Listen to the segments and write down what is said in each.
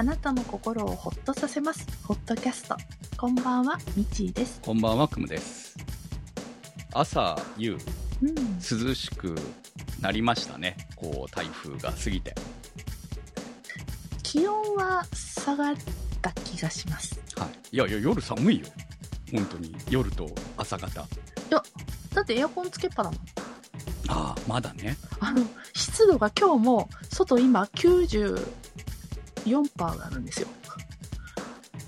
あなたの心をほっとさせます。ホットキャスト。こんばんは、みちーです。こんばんは、くむです。朝、夕、うん。涼しくなりましたね。こう、台風が過ぎて。気温は下がった気がします。はい。いやいや、夜寒いよ。本当に。夜と朝方。だってエアコンつけっぱだもん。ああ、まだね。あの、湿度が今日も、外今94%あるんですよ。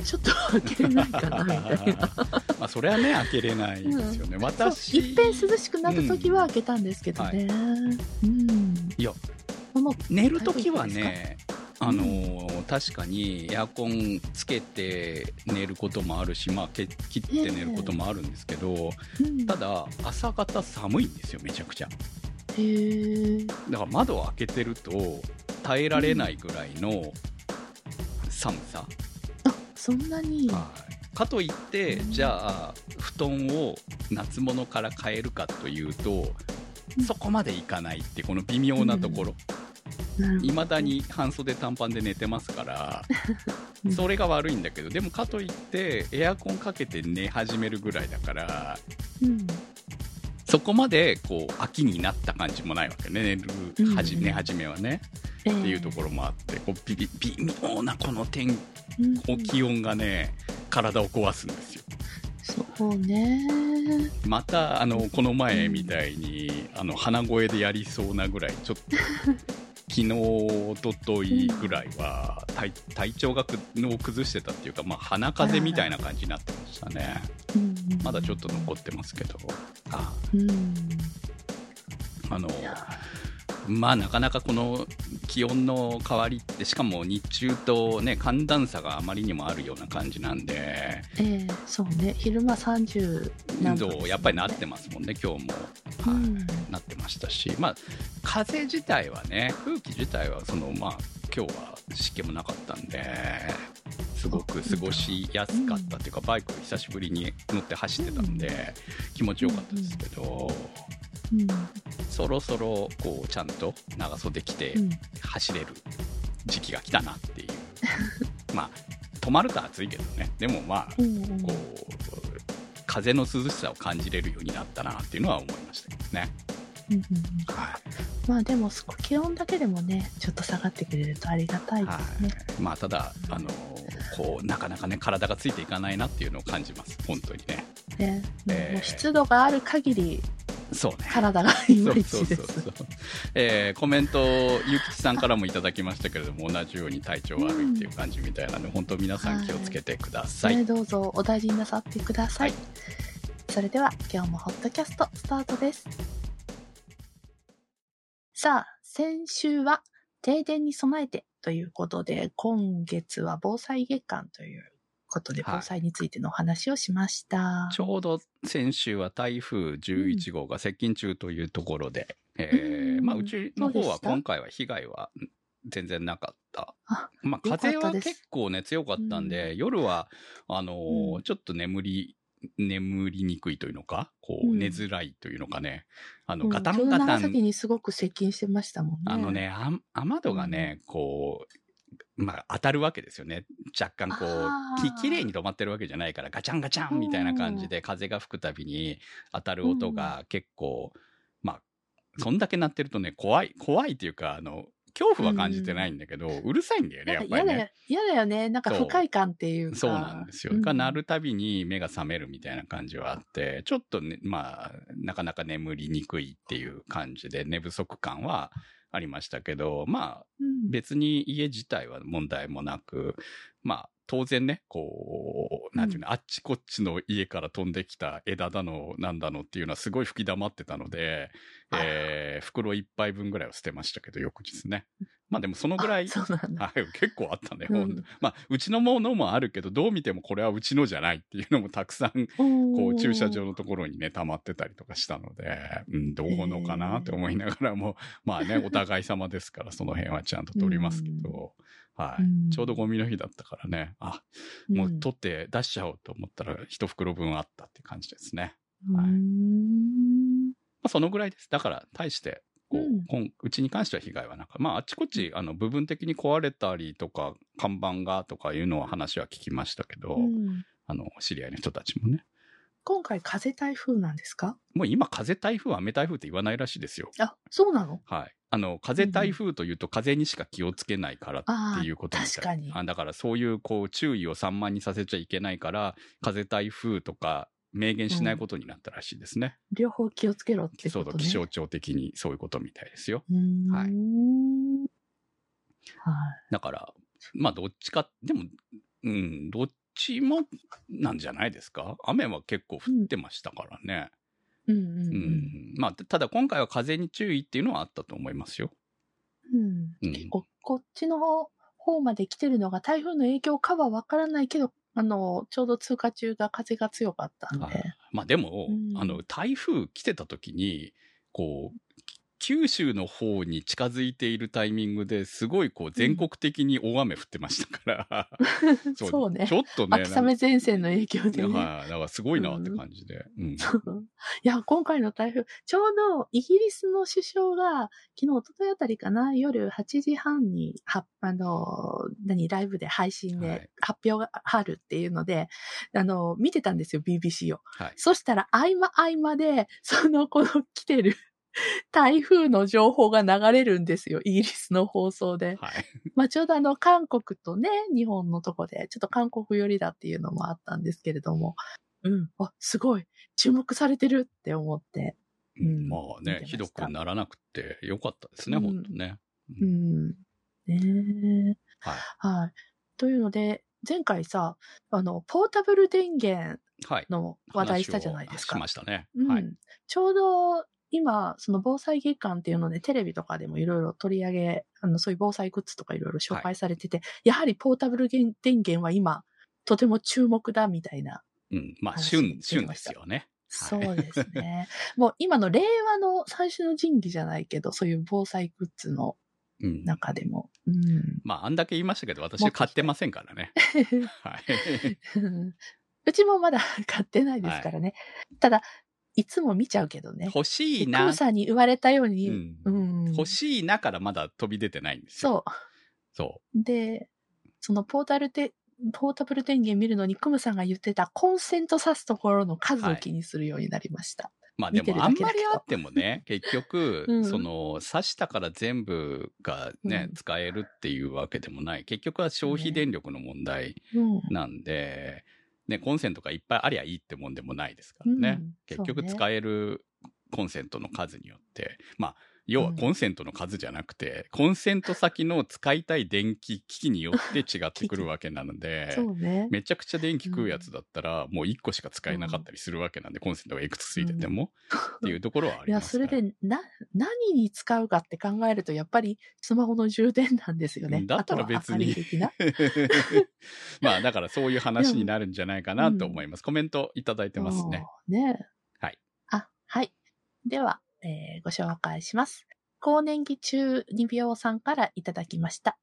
ちょっと開けれないかな、みたいな。まあ、それはね、開けれないですよね。そう私。いっぺん涼しくなった時は開けたんですけどね。うん。いや、この寝るときはね、か？あのー確かにエアコンつけて寝ることもあるし、まあ、け切って寝ることもあるんですけど、うん、ただ、朝方寒いんですよ、めちゃくちゃ。へーだから窓を開けてると耐えられないぐらいの寒さ、あ、そんなに？はい。かといってうん。じゃあ布団を夏物から変えるかというとうん。そこまでいかないってこの微妙なところ。いま、未だに半袖短パンで寝てますから うん。それが悪いんだけどでもかといってエアコンかけて寝始めるぐらいだからうん。そこまでこう秋になった感じもないわけね寝るはじうん寝始めはね。っっていうところもあって、こう微妙なこの天ろ、うんこう気温がね、体を壊すんですよ。そうね。また、あの、この前みたいに、あの、鼻声でやりそうなぐらい、ちょっと、昨日、おとといぐらいは、体体調がくのを崩してたっていうか、まあ、鼻風邪みたいな感じになってましたね。うんまだちょっと残ってますけど、あ。うん。あのまあなかなかこの気温の変わりってしかも日中とね寒暖差があまりにもあるような感じなんで。ええそうね。昼間30何度ね。やっぱりなってますもんね今日も、はいうんなってましたし。まあ風自体はね空気自体はそのまあ今日は湿気もなかったんですごく過ごしやすかったっていうか、バイク久しぶりに乗って走ってたんで、気持ちよかったですけど、うん。そろそろこうちゃんと長袖着て、うん。走れる時期が来たなっていう。まあ止まると暑いけどね。でもまあうんうん。こう風の涼しさを感じれるようになったなっていうのは思いましたけどね、うんうんはまあでも少気温だけでもねちょっと下がってくれるとありがたいい、ですね。はい、まあただあのこうなかなかね体がついていかないなっていうのを感じます。本当にね。ね。えー。もう湿度がある限りそうね。体がいまいちです。そうそうそう、えーコメントゆきちさんからもいただきましたけれども同じように体調悪いっていう感じみたいなので、本当皆さん気をつけてください、ね、どうぞお大事になさってください。はい。それでは今日もホットキャストスタートです。さあ、先週は停電に備えてということで、今月は防災月間ということで、はい。防災についてのお話をしました。ちょうど先週は台風11号が接近中というところで、えーうん。まあ、うちの方は今回は被害はうん全然なかった。あまあ、風は結構ね、強かったんで、夜は、あのーうん。ちょっと眠り、眠りにくいというのか、こう、うん。寝づらいというのかね、あの、うん。ガタちょうどンガタン、長崎にすごく接近してましたもんね。あのね、あ雨戸がね、こう、まあ、当たるわけですよね。若干こう、き、綺麗に止まってるわけじゃないから、ガチャンガチャンみたいな感じで、風が吹くたびに当たる音が結構、まあ、そんだけ鳴ってるとね、怖い、怖いっていうか、あの、恐怖は感じてないんだけど、うるさいんだよね、やっぱりね嫌だよ。嫌だよね。なんか不快感っていうか。そうなんですよ。うんが鳴るたびに目が覚めるみたいな感じはあって、ちょっとね、まあ、なかなか眠りにくいっていう感じで寝不足感はありましたけど、まあ、うん別に家自体は問題もなく、まあ、当然ね、こう、なんていうの、あっちこっちの家から飛んできた枝だの、なんだのっていうのはすごい吹き溜まってたので、えー袋一杯分ぐらいを捨てましたけど、翌日ね。まあでもそのぐらい、あそうなんだ。はい、結構あったね、うん。まあ、うちのものもあるけど、どう見てもこれはうちのじゃないっていうのもたくさん、ここう、駐車場のところにね、溜まってたりとかしたので、うん、どうのかなって思いながらも、まあね、お互い様ですから、その辺はちゃんと取りますけど、はい、うん。ちょうどゴミの日だったからね、あ、もう取って出しちゃおうと思ったら、一袋分あったって感じですね。うはい。んまあ、そのぐらいです。だから、大してこう、うん。うちに関しては被害はなかまあ、あっちこっち、あの、部分的に壊れたりとか、看板がとかいうのは話は聞きましたけど、うん。あの、知り合いの人たちもね。今回風台風なんですか？もう今、風台風、雨台風って言わないらしいですよ。あ、そうなの？はい。あの、風台風というと風にしか気をつけないからあっていうことみたい確かにあだからそういう、こう、注意を散漫にさせちゃいけないから、風台風とか明言しないことになったらしいですね。両方気をつけろってそうそう、ことね。気象庁的にそういうことみたいですよ。はいはい。だから、まあ、どっちか、でも、うん、どっちもなんじゃないですか？雨は結構降ってましたからね。うんうんううんん。まあ、ただ今回は風に注意っていうのはあったと思いますよ。うんうん結構こっちの方まで来てるのが台風の影響かはわからないけど、あの、ちょうど通過中が風が強かったんで。はいまあでも、うんあの、台風来てた時に、こう、九州の方に近づいているタイミングですごいこう全国的に大雨降ってましたから、そうねちょっとね。秋雨前線の影響でね。はい、だからすごいなって感じで。うん。いや、今回の台風、ちょうどイギリスの首相が、昨日、一昨日あたりかな、夜8時半に、は、あの、何、ライブで配信はいで発表があるっていうので、あの、見てたんですよ、BBC を。はい。そしたら、合間合間で、その、この来てる 台風の情報が流れるんですよ、イギリスの放送で。はい。まあ、ちょうどあの、韓国とね、日本のとこで、ちょっと韓国寄りだっていうのもあったんですけれども、うん、あ、すごい、注目されてるって思って、うんまあねひどくならなくてよかったですね、うん本当ね。う。ん。ねえ。はい。はい。というので、前回さ、あの、ポータブル電源はい。の話題したじゃないですか話をし。ましたね。うんはい。ちょうど今、その防災月間っていうのでテレビとかでもいろいろ取り上げ、あの、そういう防災グッズとかいろいろ紹介されてて、やはりポータブル電源は今、とても注目だみたいな。うん。まあ、話旬、旬ですよね。そうですね。もう今の令和の最初の神器じゃないけど、そういう防災グッズのうん。中でも。うん。まあ、あんだけ言いましたけど、私買ってませんからね。はい。うちもまだ買ってないですからね。ただ、いつも見ちゃうけどね。欲しいクなム。さんに言われたように、うんうん欲しいなからまだ飛び出てないんですよ。そう。そで、そのポータルで、ポータブル電源見るのに、クムさんが言ってたコンセント挿すところの数を気にするようになりました。う。まあでもあんまりあってもね、結局、うんその、刺したから全部がね、うん使えるっていうわけでもない。結局は消費電力の問題うん。なんで、ね、コンセントがいっぱいありゃいいってもんでもないですからね。うん結局使えるコンセントの数によって、まあ、要はうんコンセントの数じゃなくて、コンセント先の使いたい電気機器によって違ってくるわけなので、そうね。めちゃくちゃ電気食うやつだったら、もう1個しか使えなかったりするわけなんで、コンセントがいくつついてても、っていうところはあいや、りますからそれで、な、何に使うかって考えると、やっぱりスマホの充電なんですよね。だったら別に。まあ、だからそういう話になるんじゃないかなと思います。コメントいただいてますね。うん。ねはい。あ、はい。では、えーご紹介します。更年期中二病さんからいただきました。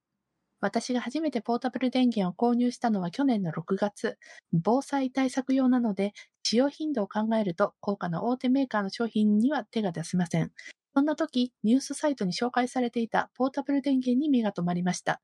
私が初めてポータブル電源を購入したのは去年の6月。防災対策用なので、使用頻度を考えると高価な大手メーカーの商品には手が出せません。そんな時、ニュースサイトに紹介されていたポータブル電源に目が留まりました。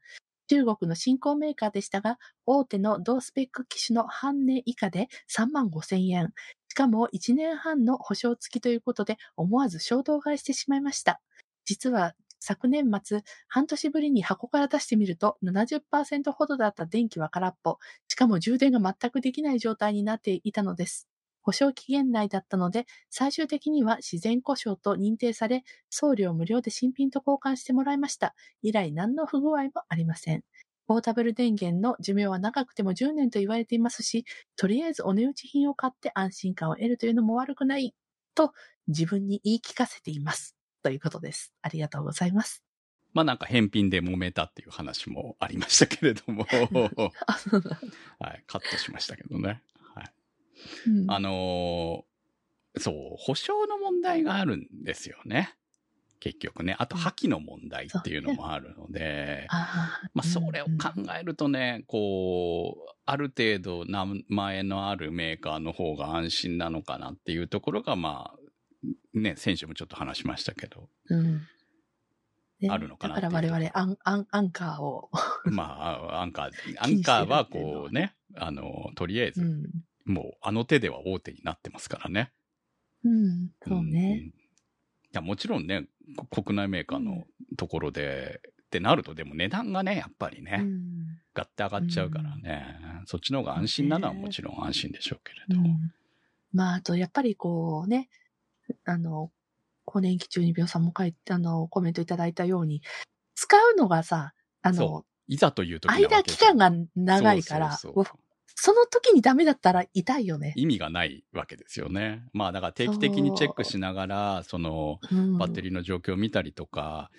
中国の新興メーカーでしたが、大手の同スペック機種の半値以下で3万5千円。しかも1年半の保証付きということで思わず衝動買いしてしまいました。実は昨年末、半年ぶりに箱から出してみると70%ほどだった電気は空っぽ。しかも充電が全くできない状態になっていたのです。保証期限内だったので、最終的には自然故障と認定され、送料無料で新品と交換してもらいました。以来何の不具合もありません。ポータブル電源の寿命は長くても10年と言われていますし、とりあえずお値打ち品を買って安心感を得るというのも悪くないと自分に言い聞かせています。ということです。ありがとうございます。まあなんか返品で揉めたっていう話もありましたけれども。はい、カットしましたけどね。はい。うんあのーそう、保証の問題があるんですよね。結局ね。あと、破棄の問題っていうのもあるので、まあ、それをうん考えるとね、こう、ある程度名前のあるメーカーの方が安心なのかなっていうところが、まあ、ね、先週もちょっと話しましたけど、うんねあるのかなだから我々アン、アン、アンカーを。まあ、アンカー、アンカーはこうね、あの、とりあえず、うん。もうあの手では大手になってますからね。うん。そううんね。いや、もちろんね、こ国内メーカーのところで、ってなると、でも値段がね、やっぱりね、うん。ガッて上がっちゃうからね、そっちの方が安心なのはもちろん安心でしょうけれど。うん。まあ、あと、やっぱりこうね、あの、更年期中に病さんも書いて、あの、コメントいただいたように、使うのがさ、あのそ、いざという時間が長いから、そうそうそうその時にダメだったら痛いよね。意味がないわけですよね。まあだから定期的にチェックしながら、そのうんバッテリーの状況を見たりとか、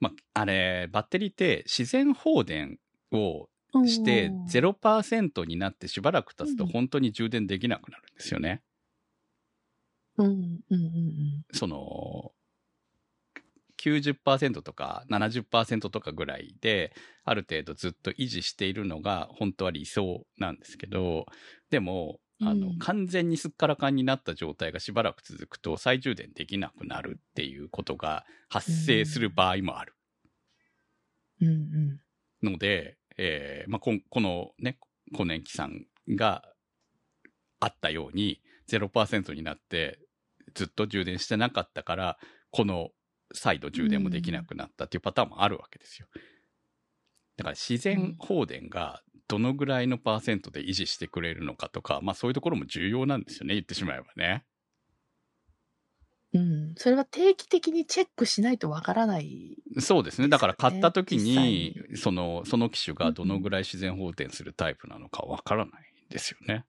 まああれ、バッテリーって自然放電をしてうん0%になってしばらく経つとうん本当に充電できなくなるんですよね。うん、うん、うん、その、90%とか70%とかぐらいで、ある程度ずっと維持しているのが本当は理想なんですけど、でも、あの、うん完全にすっからかんになった状態がしばらく続くと再充電できなくなるっていうことが発生する場合もある。うん。うん、ので、えーまあ、こんこのね、更年期さんがあったように0%になってずっと充電してなかったから、この再度充電もできなくなったっていうパターンもあるわけですよ。だから自然放電がどのぐらいのパーセントで維持してくれるのかとか、まあそういうところも重要なんですよね、言ってしまえばね。うん。うん。それは定期的にチェックしないとわからない。そうですね。だから買った時実際に、その、その機種がどのぐらい自然放電するタイプなのかわからないですよね。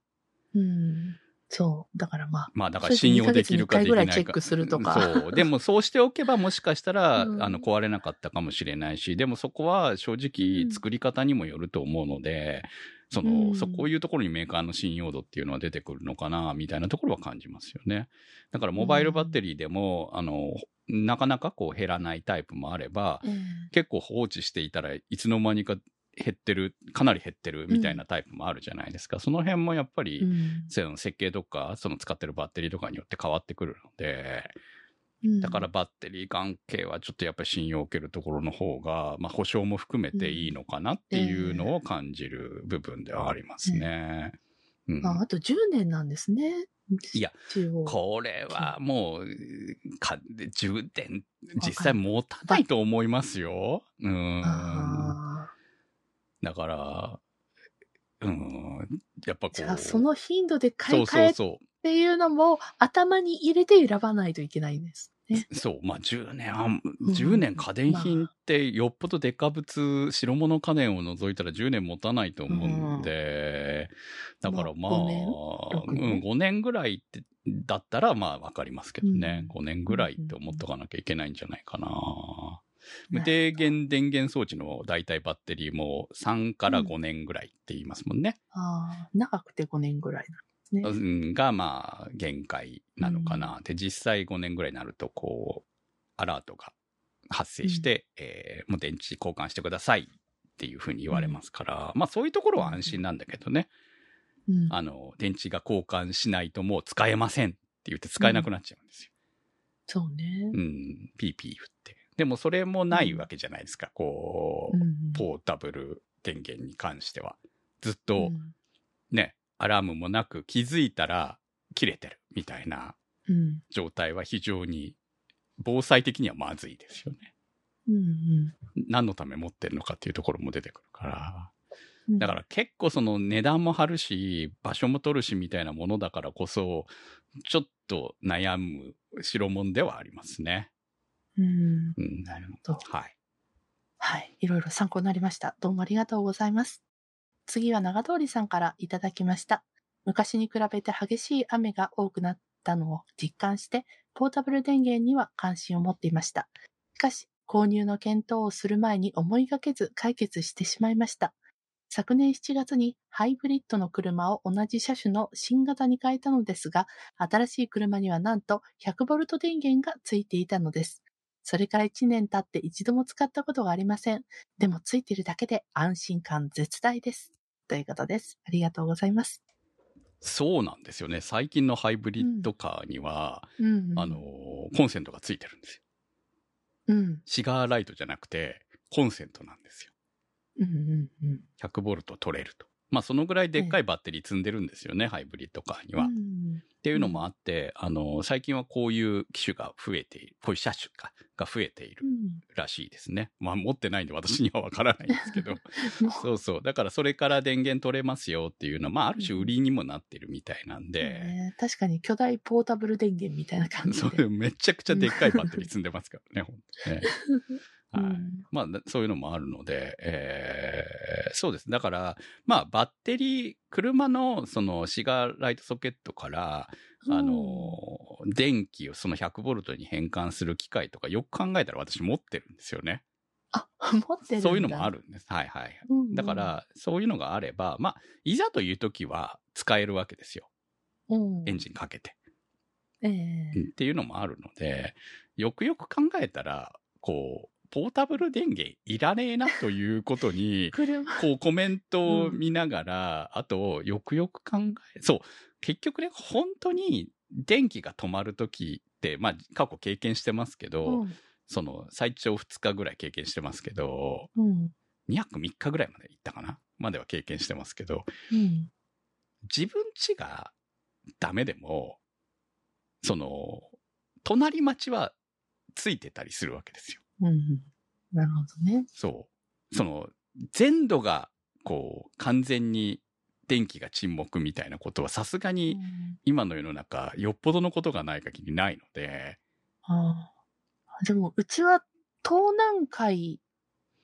うん。そう。だからまあ、まあだから信用できるかできないか。チェックするとかそう。でもそうしておけばもしかしたら、うんあの壊れなかったかもしれないし、でもそこは正直作り方にもよると思うので、その、うんそこういうところにメーカーの信用度っていうのは出てくるのかな、みたいなところは感じますよね。だからモバイルバッテリーでも、あの、なかなかこう減らないタイプもあれば、うん結構放置していたらいつの間にか減ってる、かなり減ってるみたいなタイプもあるじゃないですか。その辺もやっぱり、うんその設計とか、その使ってるバッテリーとかによって変わってくるので、うんだからバッテリー関係はちょっとやっぱり信用を受けるところの方が、まあ保証も含めていいのかなっていうのを感じる部分ではありますね。うんああと10年なんですね。いや、これはもう、か充電、実際持たないと思いますよ。うん。あだから、うん、やっぱこう。ーじゃあ、その頻度で買いう替えっ。ていうのも頭に入れて選ばないといけないんですね。そう、まあ10年、あんうん10年家電品ってよっぽどデカ物、白物家電を除いたら10年持たないと思うんで、だからまあ、まあ5年？6うん、年5年ぐらいって、だったらまあわかりますけどね、うん5年ぐらいって思っとかなきゃいけないんじゃないかな。無低減電源装置の大体バッテリーも3から5年ぐらいって言いますもんね。ああ、長くて5年ぐらいなんですね。うんが、まあ、限界なのかな。で、実際5年ぐらいになると、こう、アラートが発生して、えーもう電池交換してくださいっていうふうに言われますから、まあそういうところは安心なんだけどね。うんあの、電池が交換しないともう使えませんって言って使えなくなっちゃうんですよ。そうねう。ん、ピーピー振って。でもそれもないわけじゃないですか。こう、うんポータブル電源に関しては。ずっうとんね、アラームもなく気づいたら切れてるみたいなうん状態は非常に防災的にはまずいですよね。うん何のため持ってるのかっていうところも出てくるから。うんだから結構その値段も張るし、場所も取るしみたいなものだからこそ、ちょっと悩む代物ではありますね。うんうん。なるほど。はい。はい。いろいろ参考になりました。どうもありがとうございます。次は長通りさんからいただきました。昔に比べて激しい雨が多くなったのを実感して、ポータブル電源には関心を持っていました。しかし、購入の検討をする前に思いがけず解決してしまいました。昨年7月にハイブリッドの車を同じ車種の新型に変えたのですが、新しい車にはなんと 100V 電源がついていたのです。それから1年経って一度も使ったことがありません。でもついてるだけで安心感絶大です。ということです。ありがとうございます。そうなんですよね。最近のハイブリッドカーには、うん、あの、コンセントがついてるんですよ。うん。シガーライトじゃなくて、コンセントなんですよ。うんうんうん。100ボルト取れると。まあ、そのぐらいでっかいバッテリー積んでるんですよね、ハイブリッドカーには。っうんていうのもあって、あの、最近はこういう機種が増えている、こういう車種か、が増えているうんらしいですね。まあ、持ってないんで私にはわからないんですけど。も そうそう。だからそれから電源取れますよっていうのは、まあ、ある種売りにもなってるみたいなんうで、ね確かに巨大ポータブル電源みたいな感じそで。れめちゃくちゃでっかいバッテリー積んでますからね、ね。はい。うんまあ、なそういうのもあるので、えーそうです。だから、まあ、バッテリー、車のそのシガーライトソケットから、あの、電気をその100ボルトに変換する機械とかよく考えたら私持ってるんですよね。あ、持ってるんだ。そういうのもあるんです。はいはい。うんうん。だから、そういうのがあれば、まあ、いざという時は使えるわけですよ。うん、エンジンかけて。ええうんっていうのもあるので、よくよく考えたら、こう、ポータブル電源いらねえなということに、車。こうコメントを見ながら、あと、よくよく考え、そう、結局ね、本当に電気が止まるときって、まあ、過去経験してますけど、うんその、最長2日ぐらい経験してますけど、うん。2泊3日ぐらいまで行ったかな？までは経験してますけど、うん。自分家がダメでも、その、隣町はついてたりするわけですよ。うん。なるほどね。そう。その、全土が、こう、完全に電気が沈黙みたいなことはさすがうにん今の世の中、よっぽどのことがない限りないので、ああでも、うちは東南海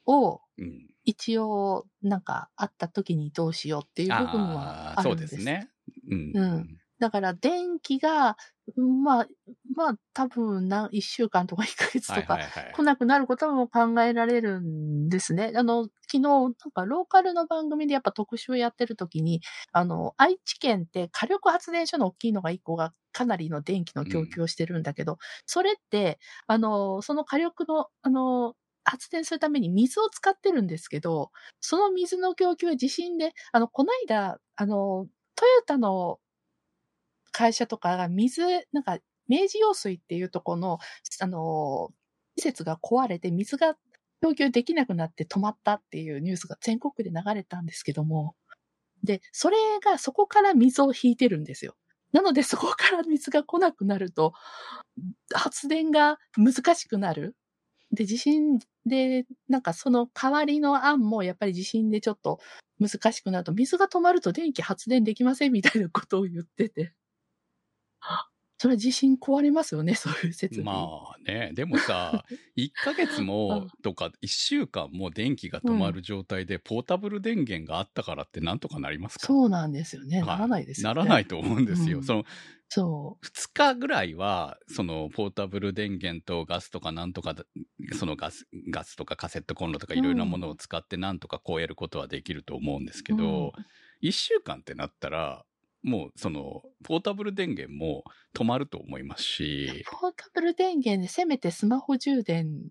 をうん。一応、なんか、あった時にどうしようっていう部分はああ、そうんです。ですね。うん。うんだから、電気が、まあ、まあ、多分な、一週間とか一ヶ月とか来。なくなることも考えられるんですね。あの、昨日、なんかローカルの番組でやっぱ特集やってる時に、あの、愛知県って火力発電所の大きいのが一個がかなりの電気の供給をしてるんだけど、それって、あの、その火力の、あの、発電するために水を使ってるんですけど、その水の供給は地震で、あの、こないだ、あの、トヨタの会社とかが水、なんか、明治用水っていうとこの、あの、施設が壊れて水が供給できなくなって止まったっていうニュースが全国で流れたんですけども、で、それがそこから水を引いてるんですよ。なのでそこから水が来なくなると、発電が難しくなる。で、地震で、なんかその代わりの案もやっぱり地震でちょっと難しくなると、水が止まると電気発電できませんみたいなことを言ってて。それは地震壊れますよね、そういう設備。まあね、でもさ、1ヶ月もとか1週間も電気が止まる状態で、ポータブル電源があったからってなんとかなりますか？そうなんですよね。はいならないですよね。ならないと思うんですよ。うんそのそ2日ぐらいは、そのポータブル電源とガスとかなんとかだ、そのガス、ガスとかカセットコンロとかいろいろなものを使ってなんとか超えることはできると思うんですけど、1週間ってなったら、もうその、ポータブル電源も止まると思いますう。し、ポータブル電源でせめてスマホ充電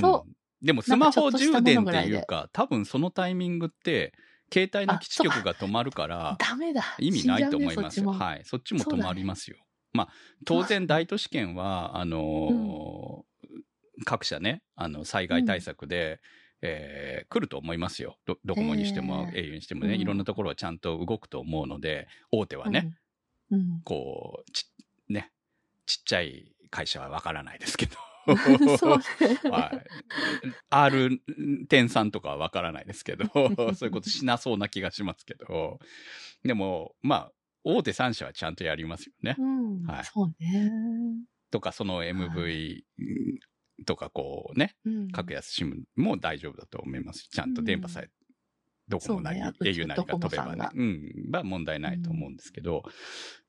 とうんでもスマホ充電っていうか、多分そのタイミングって、携帯の基地局が止まるから、ダメだ。意味ないと思いますよ。はい。そっちも止まりますよ。まあ、当然大都市圏は、あのー各社ね、あの、災害対策で、えー来ると思いますよ。ドドコモにしても、え au にしてもね、うんいろんなところはちゃんと動くと思うので、大手はね、うん。こう、ち、ね、ちっちゃい会社はわからないですけど。はい。R 点3とかはわからないですけど、そういうことしなそうな気がしますけど、でも、まあ、大手3社はちゃんとやりますよね。うん。はいそうね。とか、その MV とかこうね、うん。格安 SIM も大丈夫だと思いますし、ちゃんと電波さえ、どこもなり、ね。au なりが飛べばね。うん、は問題ないと思うんですけど、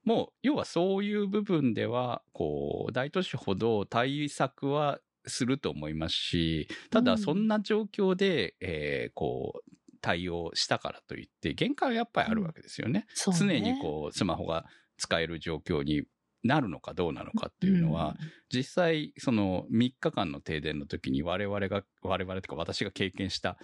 もう、要はそういう部分では、こう、大都市ほど対策はすると思いますし、ただうん。そんな状況で、えーこう、対応したからといって、限界はやっぱりあるわけですよね。常にこう、スマホが使える状況になるのかどうなのかっていうのは、、実際、その3日間の停電の時に我々が、我々とか私が経験した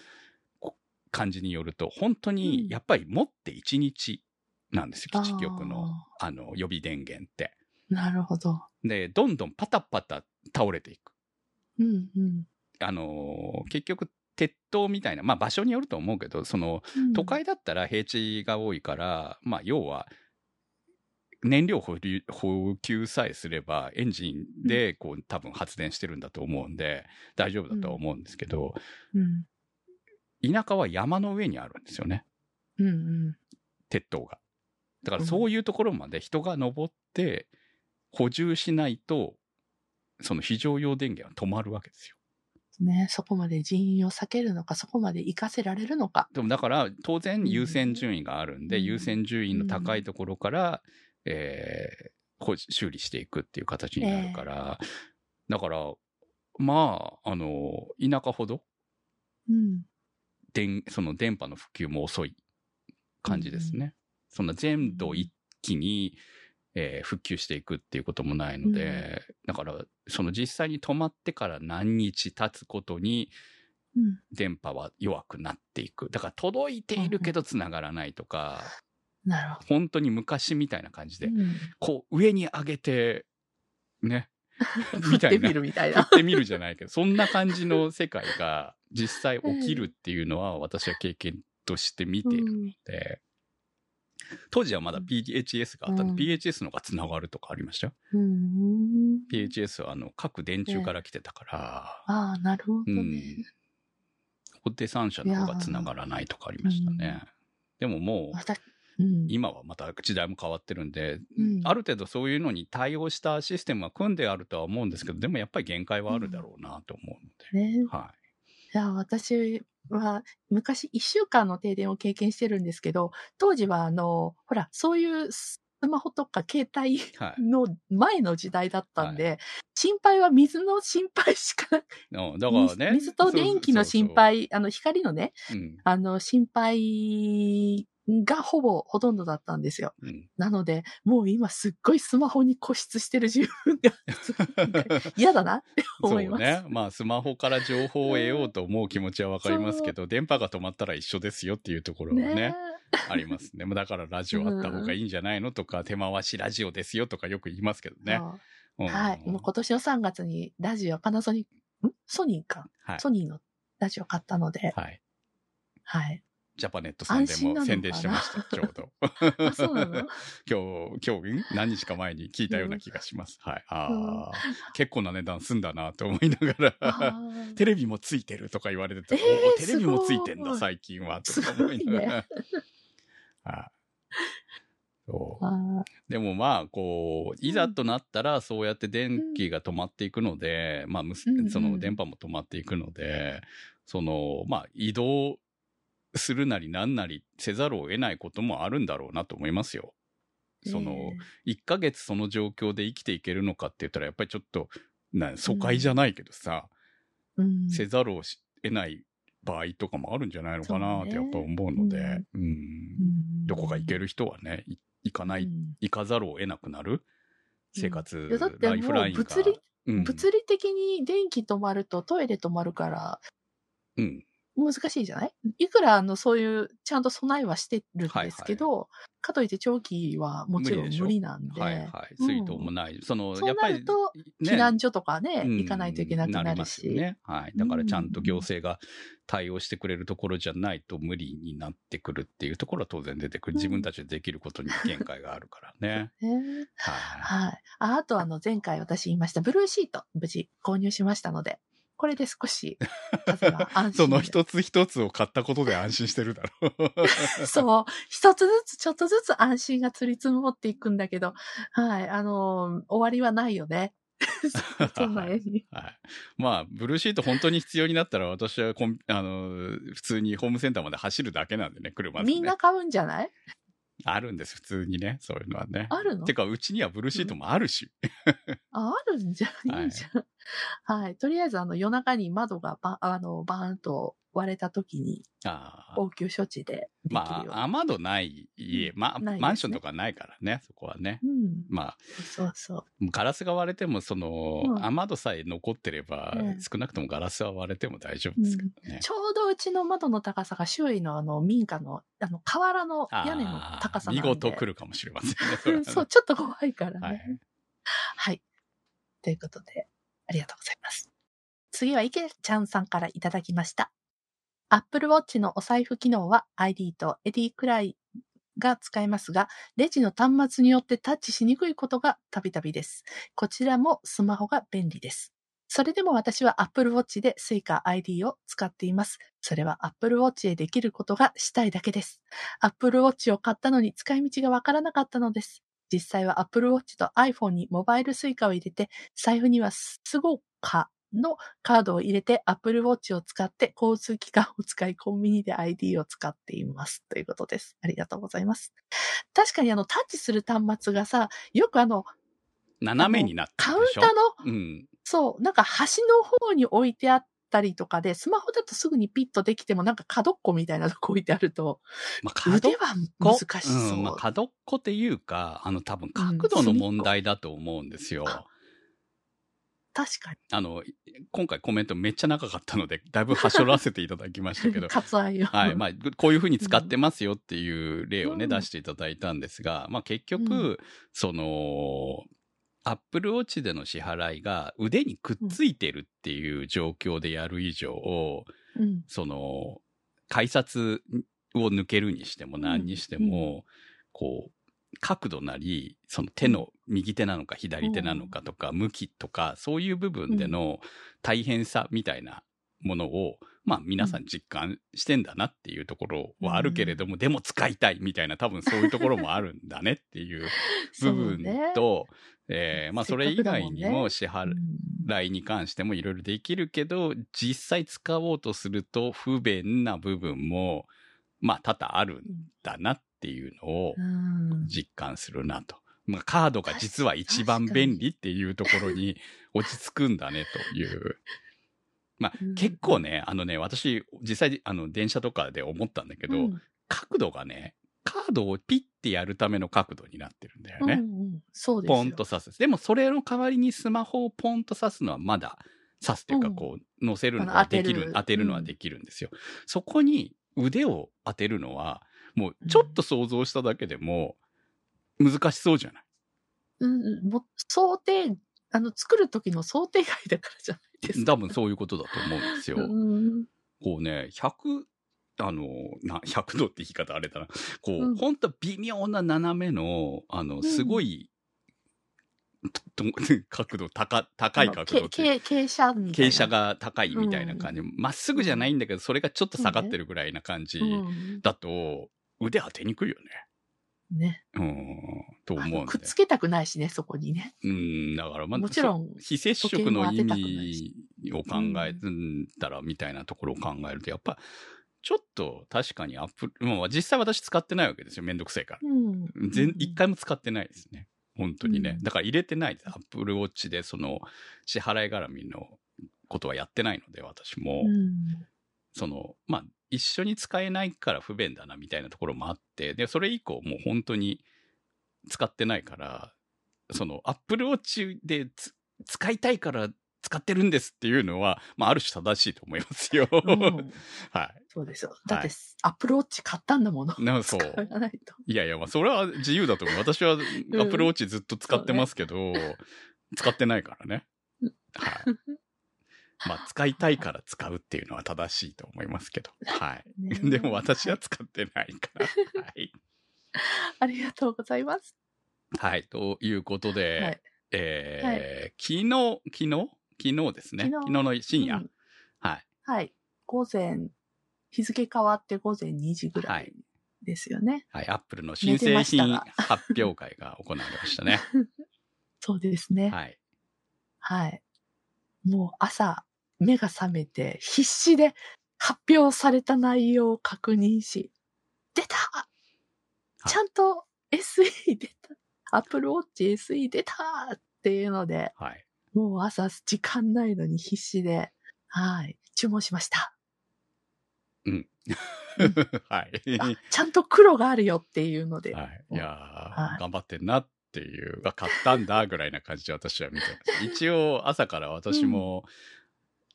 こ感じによると、本当にやっぱり持って1日なんですよ、基地局の、あの、予備電源って。うんなるほど。で、どんどんパタパタ倒れていく。うんうん。あのー結局、鉄塔みたいな、まあ場所によると思うけど、その、うん都会だったら平地が多いから、まあ要は、燃料補給さえすればエンジンでこう多分発電してるんだと思うんで大丈夫だとは思うんですけど、うん。田舎は山の上にあるんですよね、うんうん。鉄塔が。だからそういうところまで人が登って補充しないと、その非常用電源は止まるわけですよ。ね、そこまで人員を避けるのか、そこまで活かせられるのか。でもだから当然優先順位があるんで、うん優先順位の高いところから、えー修理していくっていう形になるから、だから、まあ、あの、田舎ほどうん。電、その電波の普及も遅い感じですね。そんな全土一気に、えー復旧していくっていうこともないので、だから、その実際に止まってから何日経つことに、うん。電波は弱くなっていく。だから届いているけど繋がらないとか、なるほ本当に昔みたいな感じでど。、うん。こう上に上げて、ね、振ってみるみたいな。振ってみるじゃないけど、そんな感じの世界が実際起きるっていうのは私は経験として見ているので、当時はまだ PHS があったんで、うん PHS のが繋がるとかありましたよ。うん。PHS はあの各電柱から来てたから、ああ、なるほどうんね。。大手3社の方が繋がらないとかありましたね。でももう、私うん。今はまた時代も変わってるんで、うんある程度そういうのに対応したシステムは組んであるとは思うんですけど、でもやっぱり限界はあるだろうなと思うので。ね。はいや、私は昔1週間の停電を経験してるんですけど、当時はあの、ほら、そういうスマホとか携帯い。はい。の前の時代だったんで、心配は水の心配しか だからね。水と電気の心配、あの、光のね、そうそうそう。あの、心配がほぼ、ほとんどだったんですよ。うん。うん。なので、もう今すっごいスマホに固執してる自分が 嫌だなって思います。そうね。まあ、スマホから情報を得ようと思う気持ちはわかりますけど、電波が止まったら一緒ですよっていうところはね、ねありますね。まあだからラジオあった方がいいんじゃないのとか、手回しラジオですよとかよく言いますけどね。うんはい。もう今年の3月にラジオ、パナソニック、んソニーか。はい。ソニーのラジオ買ったので、はい。はい。ジャパネットさんでも宣伝してました、ちょうど。あ、そうなの？今日、今日、ん何日か前に聞いたような気がします。はい。ああ、結構な値段すんだなと思いながあら、ー。テレビもついてるとか言われてて、えーテレビもついてんだ、最近は、とか思いながら。でもまあ、こう、いざとなったら、そうやって電気が止まっていくので、まあその電波も止まっていくので、その、まあ、移動するなりなんなりせざるを得ないこともあるんだろうなと思いますよ。その、ね1ヶ月その状況で生きていけるのかって言ったら、やっぱりちょっと、な疎開じゃないけどさ、うん。せざるをし得ない場合とかもあるんじゃないのかなってやっぱ思うので、うん。うん。どこか行ける人はね、い行かない、うん。行かざるを得なくなる生活、ライフラインが。物理うん。物理的に電気止まるとトイレ止まるから。うん。難しいじゃない？いくらあのそういうちゃんと備えはしてるんですけど、かといって長期はもちろん無理なんで、はいはい。うん水筒もない。その、そうやっぱり、避難所とかね、うん行かないといけなくなりまするし。よね。はい。だからちゃんと行政が対応してくれるところじゃないと無理になってくるっていうところは当然出てくる。うん自分たちでできることに限界があるからね。ねはい。はい。ああとあの前回私言いましたブルーシート無事購入しましたので、これで少し 風が安心その一つ一つを買ったことで安心してるだろう。そう。一つずつ、ちょっとずつ安心が積り積もっていくんだけど、はい。あのー終わりはないよね。そんな絵に。はい。まあ、ブルーシート本当に必要になったら私はコン、あの、普通にホームセンターまで走るだけなんでね、車で、ね。みんな買うんじゃない？あるんです、普通にね。そういうのはね。あるの？てか、うちにはブルーシートもあるし。あ、あるんじゃはいいいじゃん。はい。とりあえず、あの、夜中に窓がば、あの、バーンと割れた時に。応急処置でできるように。まあ、雨戸ない家、まねマンションとかないからね、そこはね。うん。まあ、そうそう。ガラスが割れても、その、うん雨戸さえ残ってれば、うん少なくともガラスは割れても大丈夫ですけどね。ちょうどうちの窓の高さが周囲のあの民家の、あの、瓦の屋根の高さなんで。見事来るかもしれませんね。そねそう、ちょっと怖いからね。はい。はい。ということで、ありがとうございます。次は池ちゃんさんからいただきました。Apple Watch のお財布機能は ID と AD くらいが使えますが、レジの端末によってタッチしにくいことがたびたびです。こちらもスマホが便利です。それでも私は Apple Watch で Suica ID を使っています。それは Apple Watch でできることがしたいだけです。Apple Watch を買ったのに使い道がわからなかったのです。実際は Apple Watch と iPhone にモバイル Suica を入れて、財布にはスゴカのカードを入れて Apple Watch を使って交通機関を使いコンビニで ID を使っています。ということです。ありがとうございます。確かにあのタッチする端末がさ、よくあの斜めになってカウンターのうん。そう、なんか端の方に置いてあったりとかで、スマホだとすぐにピッとできてもなんか角っこみたいなとこ置いてあると、まあ、腕は難しそう。うん、まあ、角っこっていうか、あの、多分角度の問題だと思うんですよ。あ確かに。あの、今回コメントめっちゃ長かったので、だいぶはしょらせていただきましたけど、割愛を。はい。まあ、こういうふうに使ってますよっていう例をね、うん出していただいたんですが、まあ結局、うんその、アップルウォッチでの支払いが腕にくっついてるっていう状況でやる以上、うん。その、改札を抜けるにしても何にしても、こう、角度なり、その手の右手なのか左手なのかとか、向きとか、そういう部分での大変さみたいなものを、まあ皆さん実感してんだなっていうところはあるけれども、でも使いたいみたいな多分そういうところもあるんだねっていう 部分と、えーまあそれ以外にも支払うん。来に関してもいろいろできるけど、実際使おうとすると不便な部分も、まあ多々あるんだなっていうのをうん実感するなと。まあカードが実は一番便利っていうところに落ち着くんだねという。まあうん結構ね、あのね、私実際あの電車とかで思ったんだけど、うん角度がね、カードをピッてやるための角度になってるんだよね。うんうんそうですよ。ポンと刺す。でもそれの代わりにスマホをポンと刺すのはまだ刺すというか、うんこう、乗せるのはできる当てるのはできるんですよ。そこに腕を当てるのは、もうちょっと想像しただけでも難しそうじゃない、うんうん、もう想定、あの、作る時の想定外だからじゃないですか。多分そういうことだと思うんですよ。うんこうね、100、あの、な、100度って言い方あれだな。こう、うんほんと微妙な斜めの、あの、んすごい、とと角度、高、高い角度傾斜。傾斜が高いみたいな感じ。ま、っすぐじゃないんだけど、それがちょっと下がってるぐらいな感じうんだと、腕当てにくいよね。ね。うん、と思うくっ。つけたくないしね、そこにね。うん、だから、まもちろんそ非接触の意味を考えたら、みたいなところを考えると、やっぱ、ちょっと確かにアップル、もう実際私使ってないわけですよ。めんどくせえから。うん。全、一回も使ってないですね。本当にね。うんだから入れてないです。アップルウォッチでその支払い絡みのことはやってないので、私も。うん。その、まあ、一緒に使えないから不便だなみたいなところもあって、で、それ以降もう本当に使ってないから、その、Apple Watch でつ使いたいから使ってるんですっていうのは、まあ、ある種正しいと思いますよ。うん はそうですよ。だって、アップルウォッチ買ったんだもの。い。なそう。使わないと。いやいや、まあ、それは自由だと思う。私は Apple Watch ずっと使ってますけど、使ってないからね。はい。まあ、使いたいから使うっていうのは正しいと思いますけど。はい。ねでも私は使ってないから。はい。ありがとうございます。はい。ということで、はいえー昨日、昨日？昨日ですね。昨日の深夜？うんはい。はい。午前、日付変わって午前2時ぐらはいいですよね。はい。アップルの新製品発表会が行われましたね。そうですね。はい。はい。もう朝、目が覚めて、必死で発表された内容を確認し、出たいちゃんと SE 出た !Apple Watch SE 出たっていうので、はい。もう朝時間ないのに必死で、はい、注文しました。はい。あちゃんと黒があるよっていうので、はい。いやー、はい頑張ってんなっていう、が買ったんだぐらいな感じで私は見てます。一応朝から私も、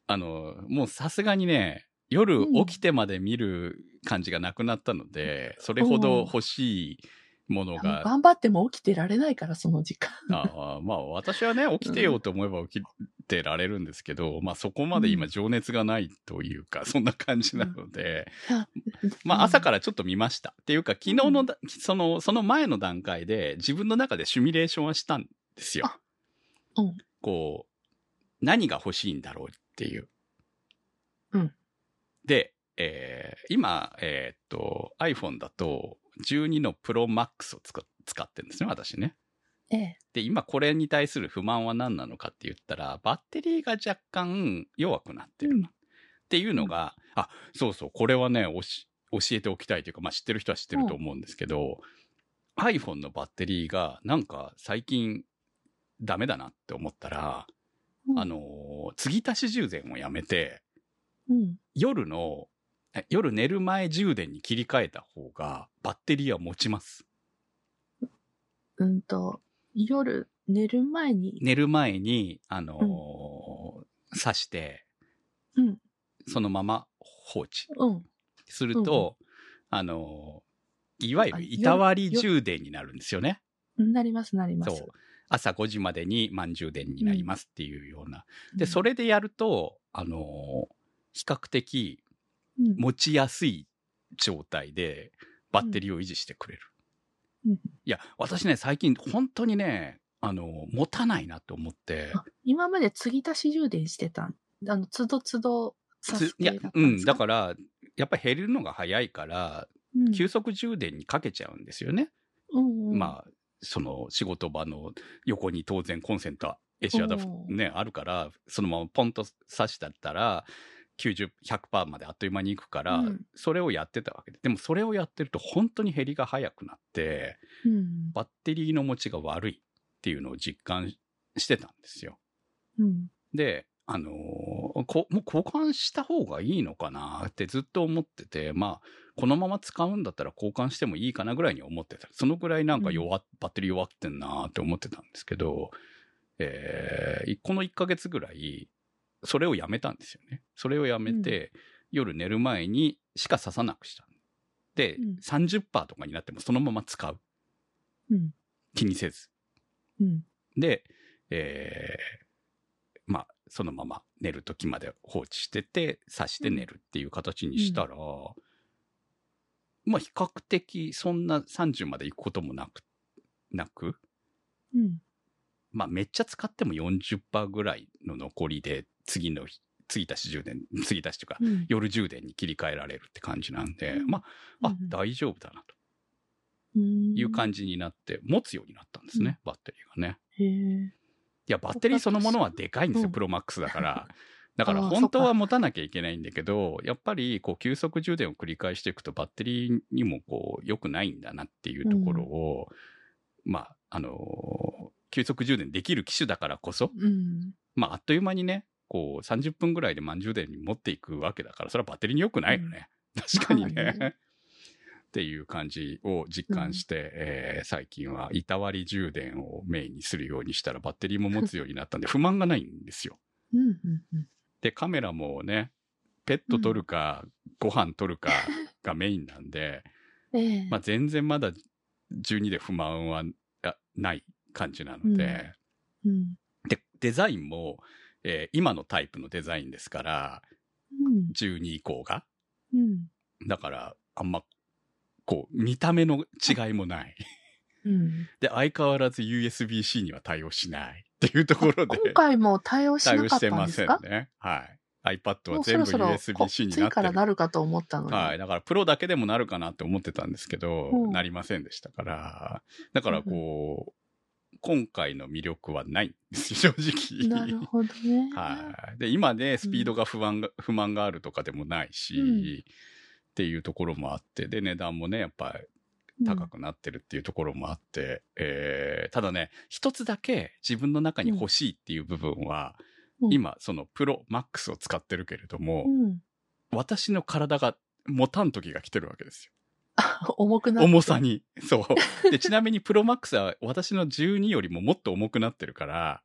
あの、もうさすがにね、夜うん起きてまで見る感じがなくなったので、それほど欲しいものが。頑張っても起きてられないから、その時間。ああまあ私はね、起きてようと思えば起きてられるんですけど、まあそこまで今情熱がないというか、そんな感じなので、まあ朝からちょっと見ました。っていうか昨日のだ、その、その前の段階で自分の中でシミュレーションはしたんですよ。うん。こう、何が欲しいんだろうっていう。うん。で、えー今、えーっと、iPhone だと12の Pro Max を使使ってるんですね、私ね。ええ。で、今これに対する不満は何なのかって言ったら、バッテリーが若干弱くなってるな。っていうのが、あ、そうそう、これはね、おし教えておきたいというか、まあ知ってる人は知ってると思うんですけど、iPhone のバッテリーがなんか最近ダメだなって思ったら、うんあのー、継ぎ足し充電をやめて、うん。夜の、え夜寝る前充電に切り替えた方がバッテリーは持ちます。うんと、夜寝る前に、寝る前に、あのー挿して、うん。そのまま放置うん。すると、あのーいわゆる板割り充電になるんですよね。なります、なります。そう。朝5時までに満充電になりますっていうような。で、それ、れでやると、あのー比較的うん持ちやすい状態でバッテリーを維持してくれる。うんいや、私ね、最近本当にね、あの、持たないなと思って。あ今まで継ぎ足し充電してたん？あの、つどつどいやうんだから、やっぱり減るのが早いから、うん急速充電にかけちゃうんですよね。うんうん、まあ、その仕事場の横に当然コンセント、エシアダね、あるから、そのままポンと刺したったら、90、100%まであっという間に行くから、うんそれをやってたわけで。でもそれをやってると本当に減りが早くなって、うん。バッテリーの持ちが悪いっていうのを実感してたんですよ。うん。で、あのーこもう交換した方がいいのかなってずっと思ってて、まあ、このまま使うんだったら交換してもいいかなぐらいに思ってた。そのぐらいなんか弱っ、バッテリー弱ってんなって思ってたんですけど、えーこの1ヶ月ぐらい、それをやめたんですよね。それをやめて、夜寝る前にしか刺さなくした。で、うん30%とかになってもそのまま使う。うん。気にせず。うん。で、えーまあ、そのまま寝る時まで放置してて、刺して寝るっていう形にしたら、まあ、比較的そんな30まで行くこともなく、なく、うん。まあ、めっちゃ使っても40%ぐらいの残りで、次の日、継ぎ足し充電、継ぎ足しというか、うん。夜充電に切り替えられるって感じなんで、うんまあ、あ、うん大丈夫だなとうんいう感じになって、持つようになったんですね、バッテリーがね。じ。へえ。いや、バッテリーそのものはでかいんですよ、うんプロマックスだから。だから本当は持たなきゃいけないんだけど、やっぱりこう急速充電を繰り返していくとバッテリーにもこう良くないんだなっていうところを、まあ、あのー急速充電できる機種だからこそ、うん。まああっという間にね、こう30分ぐらいで満充電に持っていくわけだから、それはバッテリーに良くないよね。確かにね。っていう感じを実感して、えー最近は板割り充電をメインにするようにしたらバッテリーも持つようになったんで 不満がないんですよ。うん。うん。うん。で、カメラもね、ペット撮るか、ご飯撮るか がメインなんで、ええ。まあ全然まだ12で不満はあない感じなので、うん。で、デザインも、えー今のタイプのデザインですから、うん。12以降が。うん。だから、あんま、こう、見た目の違いもない。うん。で、相変わらず USB-C には対応しない っていうところで、今回も対応しな対応か？っしてませんたんですかね。はい。iPad は全部 USB-C っになってる。ちからなるかと思ったのに。はい。だから、プロだけでもなるかなって思ってたんですけど、うんなりませんでしたから。だから、こう、今回の魅力はないんですよ、正直。なるほどね。はい。で、今ね、スピードが不安が、不満があるとかでもないし、うんっていうところもあって、で、値段もね、やっぱり高くなってるっていうところもあって、えーただね、一つだけ自分の中に欲しいっていう部分は、うん、今、そのプロマックスを使ってるけれども、うん。私の体が持たん時が来てるわけですよ。あ 重くなって重さ。に。そう。で、ちなみにプロマックスは私の12よりももっと重くなってるから、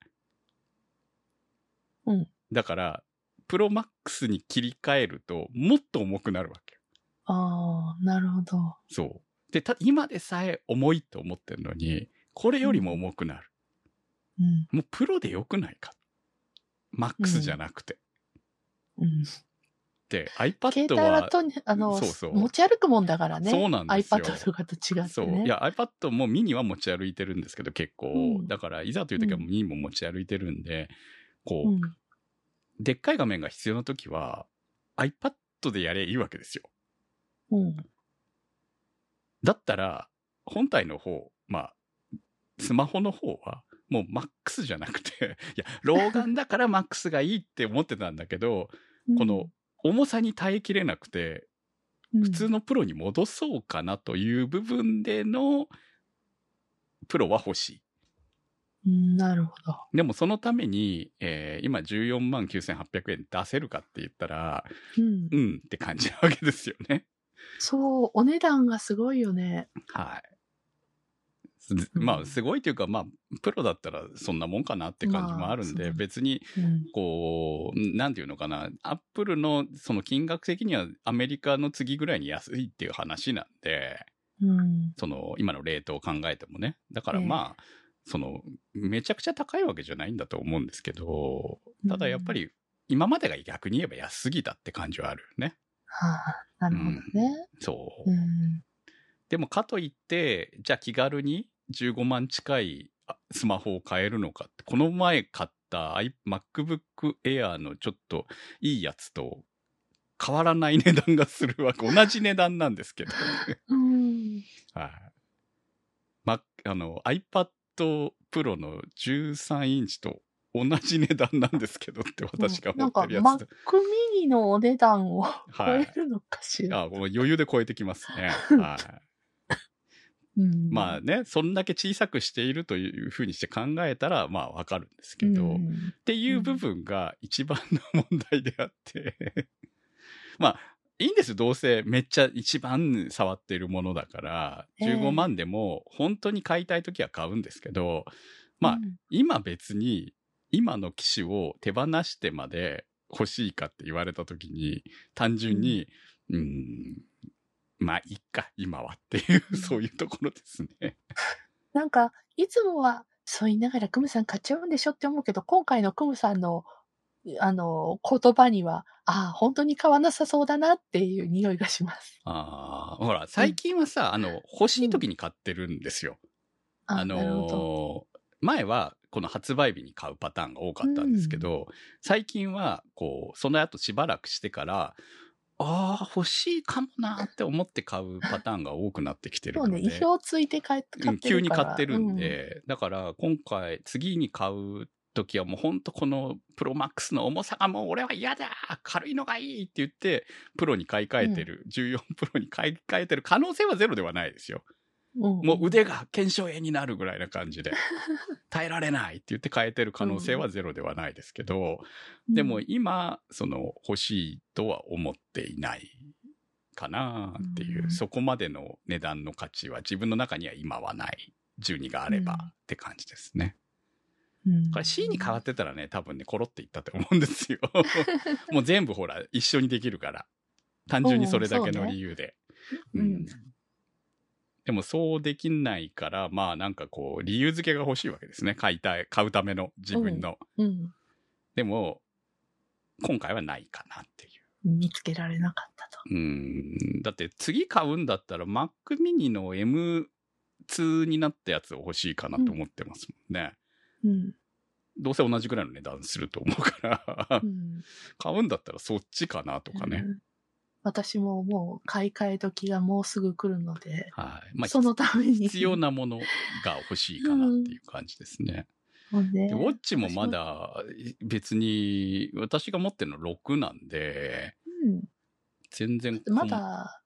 うん。だから、プロマックスに切り替えると、もっと重くなるわけよ。ああ、なるほど。そう。で、た、今でさえ重いと思ってるのに、これよりも重くなる。うん。もうプロでよくないか。マックスじゃなくて。うん。で、携 iPad 帯はは、とに、あの、そうそう持ち歩くもんだからね。そうなんですよ iPad とかと違ってね。そう。いや、iPad もミニは持ち歩いてるんですけど、結構。うんだから、いざという時はうんミニも持ち歩いてるんで、こう、うん。でっかい画面が必要な時は、iPad でやればいいわけですよ。うん。だったら、本体の方、まあ、スマホの方は、もう MAX じゃなくて、いや、老眼だから MAX がいいって思ってたんだけど、この重さに耐えきれなくて、うん、普通のプロに戻そうかなという部分での、プロは欲しい。うん。なるほど。でもそのために、えー今14万9800円出せるかって言ったら、うん。うんって感じなわけですよね。そう、お値段がすごいよね。はい。まあ、すごいというか、まあ、プロだったらそんなもんかなって感じもあるんで、まあ別に、うん。こう、なんていうのかな、アップルのその金額的にはアメリカの次ぐらいに安いっていう話なんで、うん。その、今のレートを考えてもね。だからええまあ、その、めちゃくちゃ高いわけじゃないんだと思うんですけど、ただやっぱり、今までが逆に言えば安すぎたって感じはあるよね。はあ、なるほどね。そう。うん。でもかといって、じゃあ気軽に15万近いあスマホを買えるのかって、この前買った MacBook Air のちょっといいやつと変わらない値段がするわけ。同じ値段なんですけど。うん。はい。ま、あの、iPad Pro の13インチと同じ値段なんですけどって私が思ってるやなんかつ。Mac mini のお値段を超 はいえるのかしら。あもう余裕で超えてきますね。はい。うんまあね、そんだけ小さくしているというふうにして考えたら、まあわかるんですけど、っうんていう部分が一番の問題であって、まあ、いいんですよ。どうせめっちゃ一番触っているものだから、ええ15万でも本当に買いたいときは買うんですけど、まあ、うん今別に今の機種を手放してまで欲しいかって言われたときに、単純に、うん、まあいいか、今はっていうう、んそういうところですね。なんか、いつもは、そう言いながらクムさん買っちゃうんでしょって思うけど、今回のクムさんの、あの、言葉には、ああ、本当に買わなさそうだなっていう匂いがします。ああ、ほら、最近はさ、あの、欲しい時に買ってるんですよ。ああなるほど。のー前はこの発売日に買うパターンが多かったんですけど、最近はこう、その後しばらくしてから、ああ、欲しいかもなって思って買うパターンが多くなってきてるそうね、ので。意表ついて買ってるから。急に買ってるんで、だから今回次に買う時はもうほんとこのプロマックスの重さがもう俺は嫌だ軽いのがいいって言って、プロに買い替えてる、14プロに買い替えてる可能性はゼロではないですよ。もう腕が腱鞘炎になるぐらいな感じで、耐えられないって言って変えてる可能性はゼロではないですけど、でも今、その欲しいとは思っていないかなっていう、うんそこまでの値段の価値は自分の中には今はない。12があればうんって感じですね。うんこれ C に変わってたらね、多分ね、コロっていったと思うんですよ。もう全部ほら、一緒にできるから。単純にそれだけの理由で。うんうんでもそうできないから、まあなんかこう、理由付けが欲しいわけですね。買いたい、買うための自分の。うん。でも、今回はないかなっていう。見つけられなかったと。うん。だって次買うんだったら Mac mini の M2 になったやつを欲しいかなと思ってますもんね。うん。どうせ同じぐらいの値段すると思うから、うん買うんだったらそっちかなとかね。うん私ももう買い替え時がもうすぐ来るので、はい。まあ、そのために。必要なものが欲しいかなっていう感じですね。もうねでウォッチもまだ別に私が持ってるの6なんで、うん全然まだ、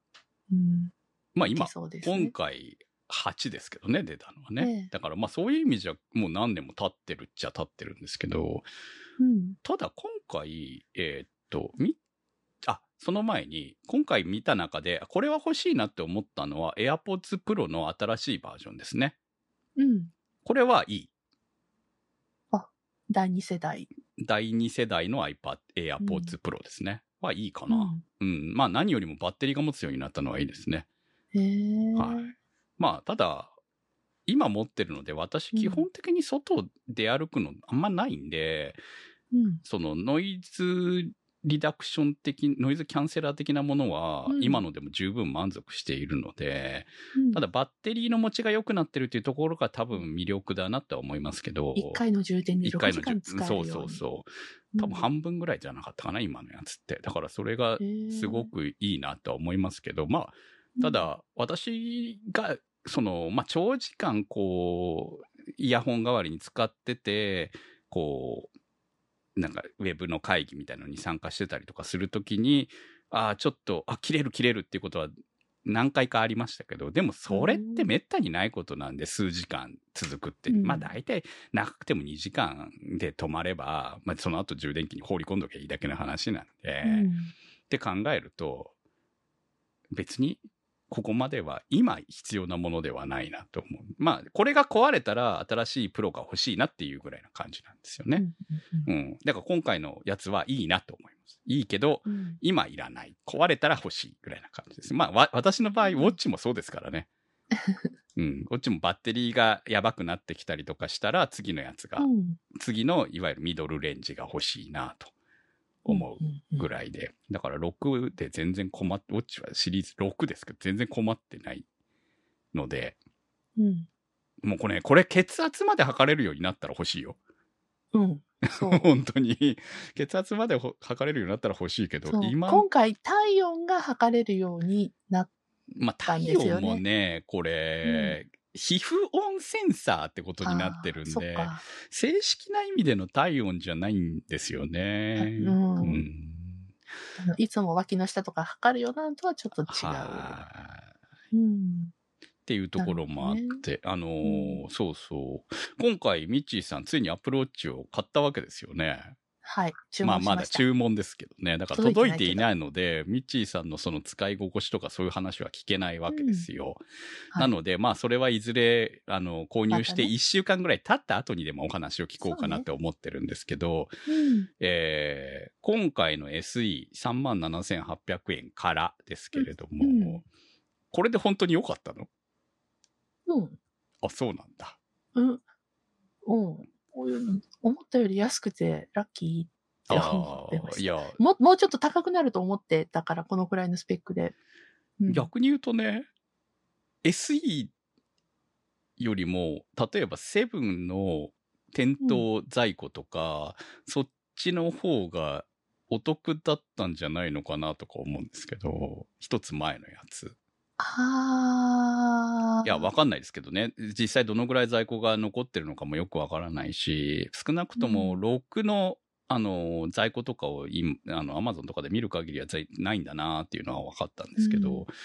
うん、まあ今、ね今回8ですけどね、出たのはね。ええだからまあそういう意味じゃもう何年も経ってるっちゃ経ってるんですけど、うん。ただ今回、えーっと、み、あ、その前に、今回見た中で、これは欲しいなって思ったのは AirPods Pro の新しいバージョンですね。うん。これはいい。第2世代。第2世代の iPad、AirPods Pro ですね。はいいかな。うんうん。まあ何よりもバッテリーが持つようになったのはいいですね。へえ。はい。まあ、ただ、今持ってるので、私基本的に外で歩くのあんまないんで、うん。そのノイズリダクション的、ノイズキャンセラー的なものはう、ん今のでも十分満足しているので、うんただバッテリーの持ちが良くなってるっていうところが多分魅力だなとは思いますけど、一回の充電で6一回の時間使えるように。そうそうそう。多分半分ぐらいじゃなかったかな、今のやつって。だからそれがすごくいいなとは思いますけど、まあ、た、だ、私が、その、まあ、長時間、こう、イヤホン代わりに使ってて、こう、なんか、ウェブの会議みたいなのに参加してたりとかするときに、ああ、ちょっと、あ、切れる切れるっていうことは何回かありましたけど、でもそれってめったにないことなんで、数時間続くって。うん。まあ大体長くても2時間で止まれば、まあその後充電器に放り込んどきゃいいだけの話なんで、うん。って考えると、別にここまでは今必要なものではないなと思う。まあ、これが壊れたら新しいプロが欲しいなっていうぐらいな感じなんですよね。うんうん。だから今回のやつはいいなと思います。いいけど、うんうん今いらない。壊れたら欲しいぐらいな感じです。まあ、わ私の場合、ウォッチもそうですからね。うん。ウォッチもバッテリーがやばくなってきたりとかしたら、次のやつが、うん次のいわゆるミドルレンジが欲しいなと思うぐらいで。だから6で全然困って、ウォッチはシリーズ6ですけど、全然困ってないので、うん。もうこれ、これ血圧まで測れるようになったら欲しいよ。うん。本当に。血圧までほ測れるようになったら欲しいけど今、今回体温が測れるようになっまあ、たんで体すよね温もね、これ、皮膚温センサーってことになってるんで。正式な意味での体温じゃないんですよね。うんうんいつも脇の下とか測るようなのとはちょっと違う。はいうん。っていうところもあって、あのーうんそうそう。今回、ミッチーさん、ついにアプローチを買ったわけですよね。はい。注まあ、文しました。まだ注文ですけどね。だから届届いいてないないので、ミッチーさんのその使い心地とかそういう話は聞けないわけですよ。はいなので、まあ、それはいずれ、あの、購入してまたね1週間ぐらい経った後にでもお話を聞こうかなって思ってるんですけど、うん。えー今回の SE37,800 円からですけれども、うんうんこれで本当に良かったの？うん。あ、そうなんだ。うん。うん。こういう思ったより安くてラッキーって思ってましいや、ももうちょっと高くなると思ってたから、このくらいのスペックで。うん逆に言うとね、SE よりも、例えばセブンの店頭在庫とか、そっちの方がお得だったんじゃないのかなとか思うんですけど、一つ前のやつ。いや、わかんないですけどね。実際どのぐらい在庫が残ってるのかもよくわからないし、少なくともうん。6の、あの、在庫とかを今、あの、アマゾンとかで見る限りは在ないんだなっていうのは分かったんですけど、うん。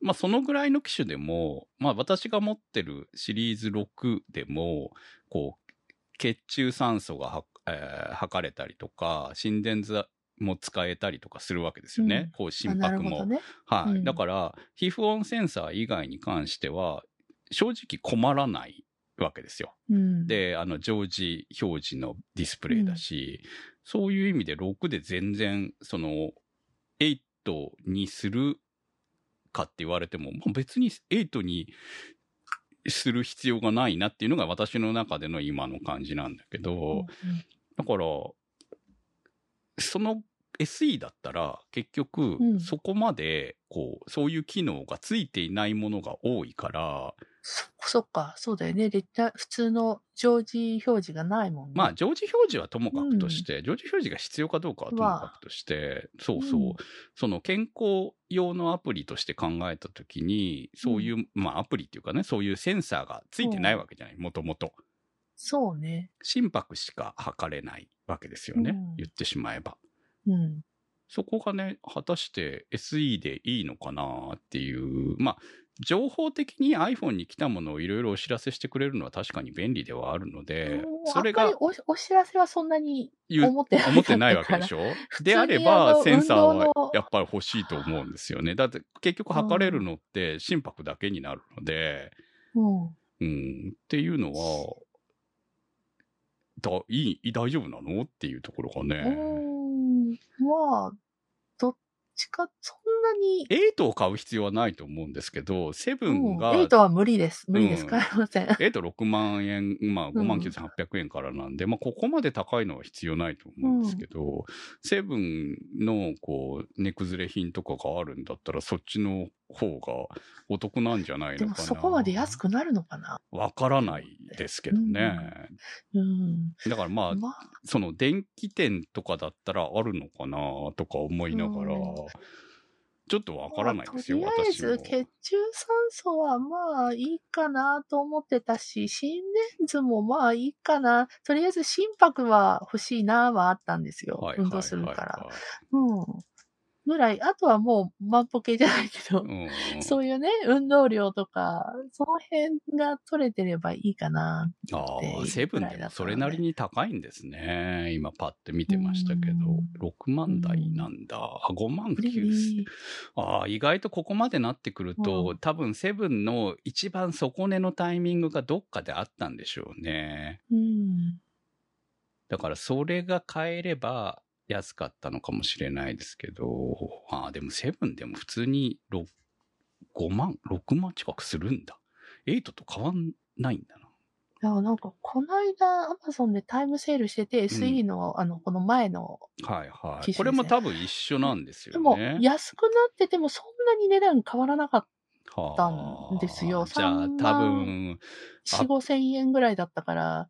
まあ、そのぐらいの機種でも、まあ、私が持ってるシリーズ6でも、こう、血中酸素がは、えー測れたりとか、心電図も使えたりとかするわけですよね。うんこう、あ心拍も。ね。はい。うんだから、皮膚温センサー以外に関しては、正直困らないわけですよ。うん。、で、あの、常時表示のディスプレイだし、そういう意味で6で全然、その、8にするかって言われても、まあ別に8にする必要がないなっていうのが私の中での今の感じなんだけど、だから、その SE だったら結局うんそこまでこう、そういう機能がついていないものが多いから、そ、そっか、そうだよね。レタ普通の常時表示がないもんね。まあ常時表示はともかくとして、常時表示が必要かどうかはともかくとして、そうそう、うんその健康用のアプリとして考えたときに、そういう、まあアプリっていうかね、そういうセンサーがついてないわけじゃない、もともと。そうね。心拍しか測れないわけですよね、うん言ってしまえば。うん。そこがね、果たして SE でいいのかなっていう、まあ、情報的に iPhone に来たものをいろいろお知らせしてくれるのは確かに便利ではあるので、それがおお知らせはそんなに思ってない思ってないわけでしょ？であれあば、のセンサーはやっぱり欲しいと思うんですよね。だって結局測れるのって心拍だけになるので、うん。うん、っていうのは、だ、いい、大丈夫なの？っていうところがうーね。か、そんなに、8を買う必要はないと思うんですけど、セブンが、8は無理です。無理です。うん買えません。8、6万円、まあ5万9800円からなんで、まあここまで高いのは必要ないと思うんですけど、セブンのこう、値崩れ品とかがあるんだったら、そっちの方がお得なんじゃないでものかな。そこまで安くなるのかなわからないですけどね。うん。だからまあ、まあ、その電気店とかだったらあるのかなとか思いながら、うんちょっとわからないですよ、まあとりあえず、。血中酸素はまあいいかなと思ってたし、心電図もまあいいかな。とりあえず心拍は欲しいなはあったんですよ。はい運動するから。はいはいうん。ぐらい、あとはもう万歩計じゃないけど、そういうね、運動量とか、その辺が取れてればいいかな。ああ、セブンでもそれなりに高いんですね。今パッて見てましたけどうん、6万台なんだ。あ、5万ブリブ9リ。ああ、意外とここまでなってくると、う多分セブンの一番底根のタイミングがどっかであったんでしょうね。うん。だからそれが買えれば安かったのかもしれないですけど、ああ、でもセブンでも普通に六、5万、6万近くするんだ。8と変わんないんだな。いや、なんか、この間、アマゾンでタイムセールしてて、SE の、あの、この前の、ね、はいはい。これも多分一緒なんですよね。でも、安くなってても、そんなに値段変わらなかったんですよ。じゃあ、多分、4、5千円ぐらいだったから。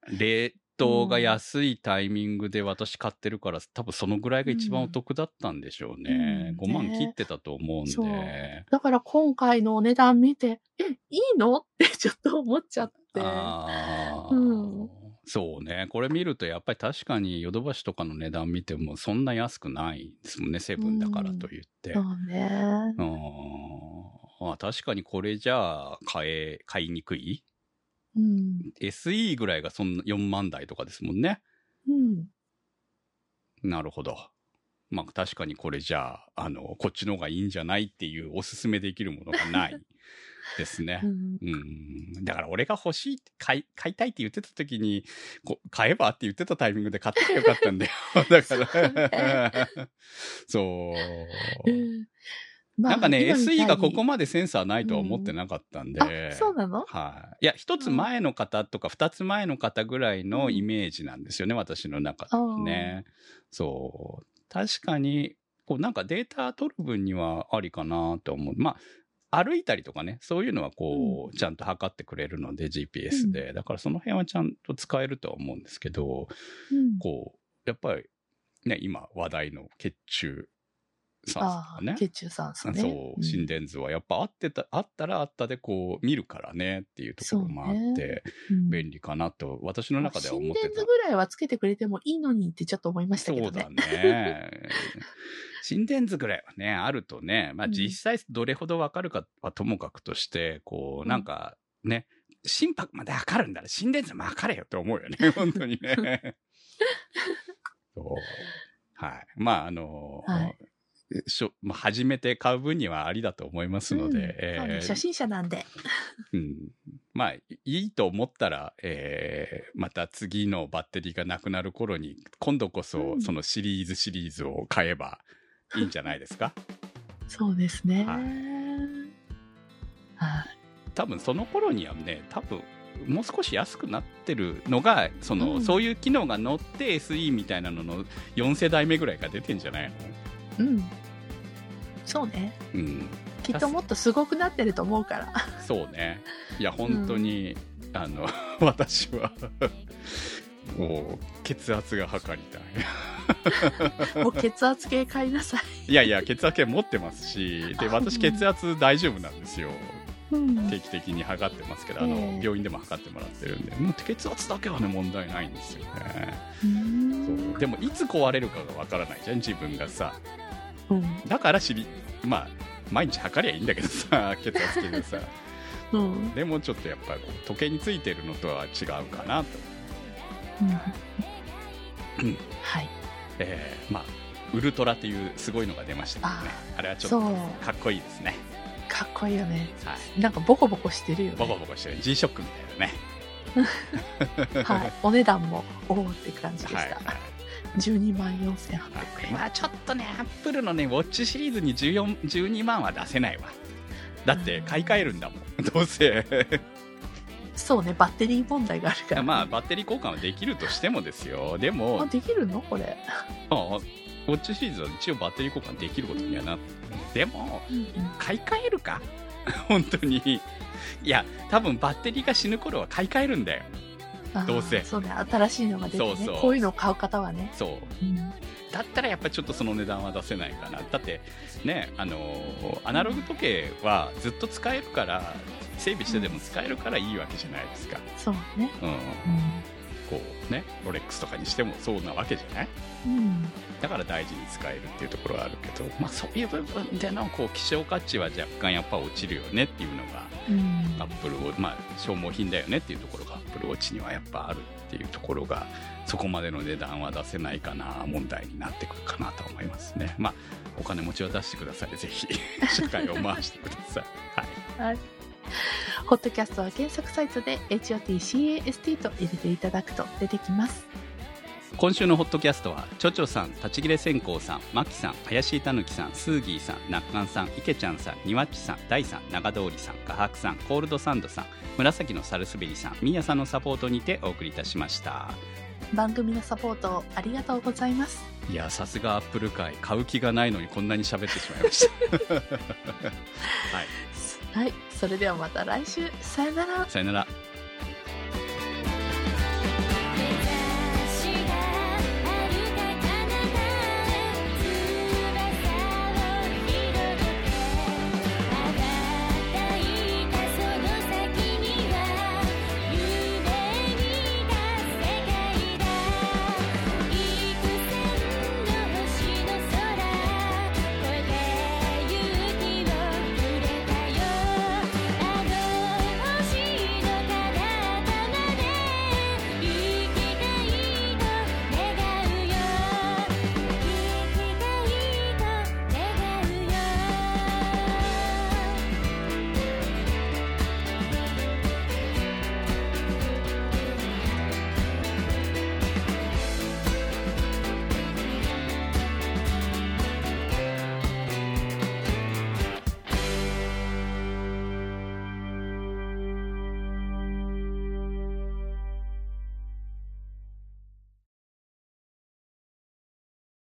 トが安いタイミングで私買ってるから、多分そのぐらいが一番お得だったんでしょうね。うん、5万切ってたと思うんで、ね、だから今回のお値段見て、え、いいの？ってちょっと思っちゃって。あうんそうね。これ見ると、やっぱり確かにヨドバシとかの値段見ても、そんな安くないですもんね。セブンだからと言って。うん、そうね。うん。まあ確かにこれじゃあ買え、買いにくいうん。?SE ぐらいがそんな4万台とかですもんね。うん。なるほど。まあ確かにこれじゃあ、あの、こっちの方がいいんじゃないっていうおすすめできるものがないですね う。んうん。だから俺が欲しい買い、買いたいって言ってた時に、こ買えばって言ってたタイミングで買ってよかったんだよ。だから。そう。なんかね、SE にがここまでセンサーないとは思ってなかったんで。あ、そうなの？はい。いや、一つ前の方とか二つ前の方ぐらいのイメージなんですよね、私の中ではね。そう。確かに、こうなんかデータ取る分にはありかなと思う。まあ、歩いたりとかね、そういうのはこう、ちゃんと測ってくれるので、GPS で。だからその辺はちゃんと使えるとは思うんですけど、うん。こう、やっぱりね、今話題の血中酸素とかね。血中酸素ね。そう、ん心電図はやっぱあってた、あったらあったでこう見るからねっていうところもあって、うん便利かなと私の中では思ってた心電図。ぐらいはつけてくれてもいいのにってちょっと思いましたけどね。そうだね。心電図ぐらいはね、あるとね、まあうん実際どれほどわかるかはともかくとして、こう、うんなんかね、心拍まで測るんだら心電図も測れよって思うよね、本当にね。そう。はい。まあ、あの、はいしょまあ、初めて買う分にはありだと思いますので、うん。えー初心者なんで。うん、まあ、いいと思ったら、えーまた次のバッテリーがなくなる頃に、今度こうそん。そのシリーズシリーズを買えばいいんじゃないですか？そうですね。ははい。い。多分その頃にはね、多分、もう少し安くなってるのが、その、うん。そういう機能が乗って SE みたいなのの4世代目ぐらいが出てんじゃないの？うん。そうね。うん。きっともっとすごくなってると思うから。そうね。いや、本当に、あの、私は、もう、血圧が測りたい。もう血圧計買いなさい。いやいや、血圧計持ってますし、で、私血圧大丈夫なんですよ。うん。定期的に測ってますけど、あの、ええ病院でも測ってもらってるんで、もう血圧だけはね、問題ないんですよね。うんそう。でも、いつ壊れるかがわからないじゃん、自分がさ。うん。だから知り、まあ、毎日測りゃいいんだけどさ、血圧計でさ。うん。でもちょっとやっぱり時計についてるのとは違うかなと。うんはい。えー、まあ、ウルトラっていうすごいのが出ましたけどね。あれはちょっとかっこいいですね。かっこいいよね。はい。なんかボコボコしてるよね。ボコボコしてる G ショックみたいなね。はい。お値段も、おおって感じでした。はいはい。12万4800円。まあちょっとね、アップルのね、ウォッチシリーズに14 12万は出せないわ。だって買い替えるんだもん、どうせ。そうね、バッテリー問題があるから、まあバッテリー交換はできるとしてもですよ。であ、も、できるの？これ。あウォッチシリーズは一応バッテリー交換できることにはなってでも、うんうん。買い替えるか？本当に。いや、多分バッテリーが死ぬ頃は買い替えるんだよ。どうせそうね、新しいのが出てね。そうそうこういうのを買う方はね。そう。うん。だったらやっぱりちょっとその値段は出せないかな。だって、ね、あのーアナログ時計はずっと使えるから、整備してでも使えるからいいわけじゃないですか。そうね。うん。うこうね、ロレックスとかにしてもそうなわけじゃない？ん。うん。だから大事に使えるっていうところはあるけど、まあそういう部分でのこう希少価値は若干やっぱ落ちるよねっていうのが、うん。アップルウォまあ消耗品だよねっていうところプルウォッチにはやっぱあるっていうところが、そこまでの値段は出せないかな、問題になってくるかなと思いますね。まあ、お金持ちは出してください。ぜひ、社会を回してください。はい。はい。ホットキャストは検索サイトで HOTCAST と入れていただくと出てきます。今週のホットキャストは、ちょちょさん、立ち切れ線香さん、マキさん、林たぬきさん、スーギーさん、ナッカンさん、イケちゃんさん、ニワッチさん、ダイさん、長通りさん、画伯さん、コールドサンドさん、紫のサルスベリさん、ミーヤさんのサポートにてお送りいたしました。番組のサポートありがとうございます。いや、さすがアップル界、買う気がないのにこんなに喋ってしまいました。はい。はい。それではまた来週。さよなら。さよなら。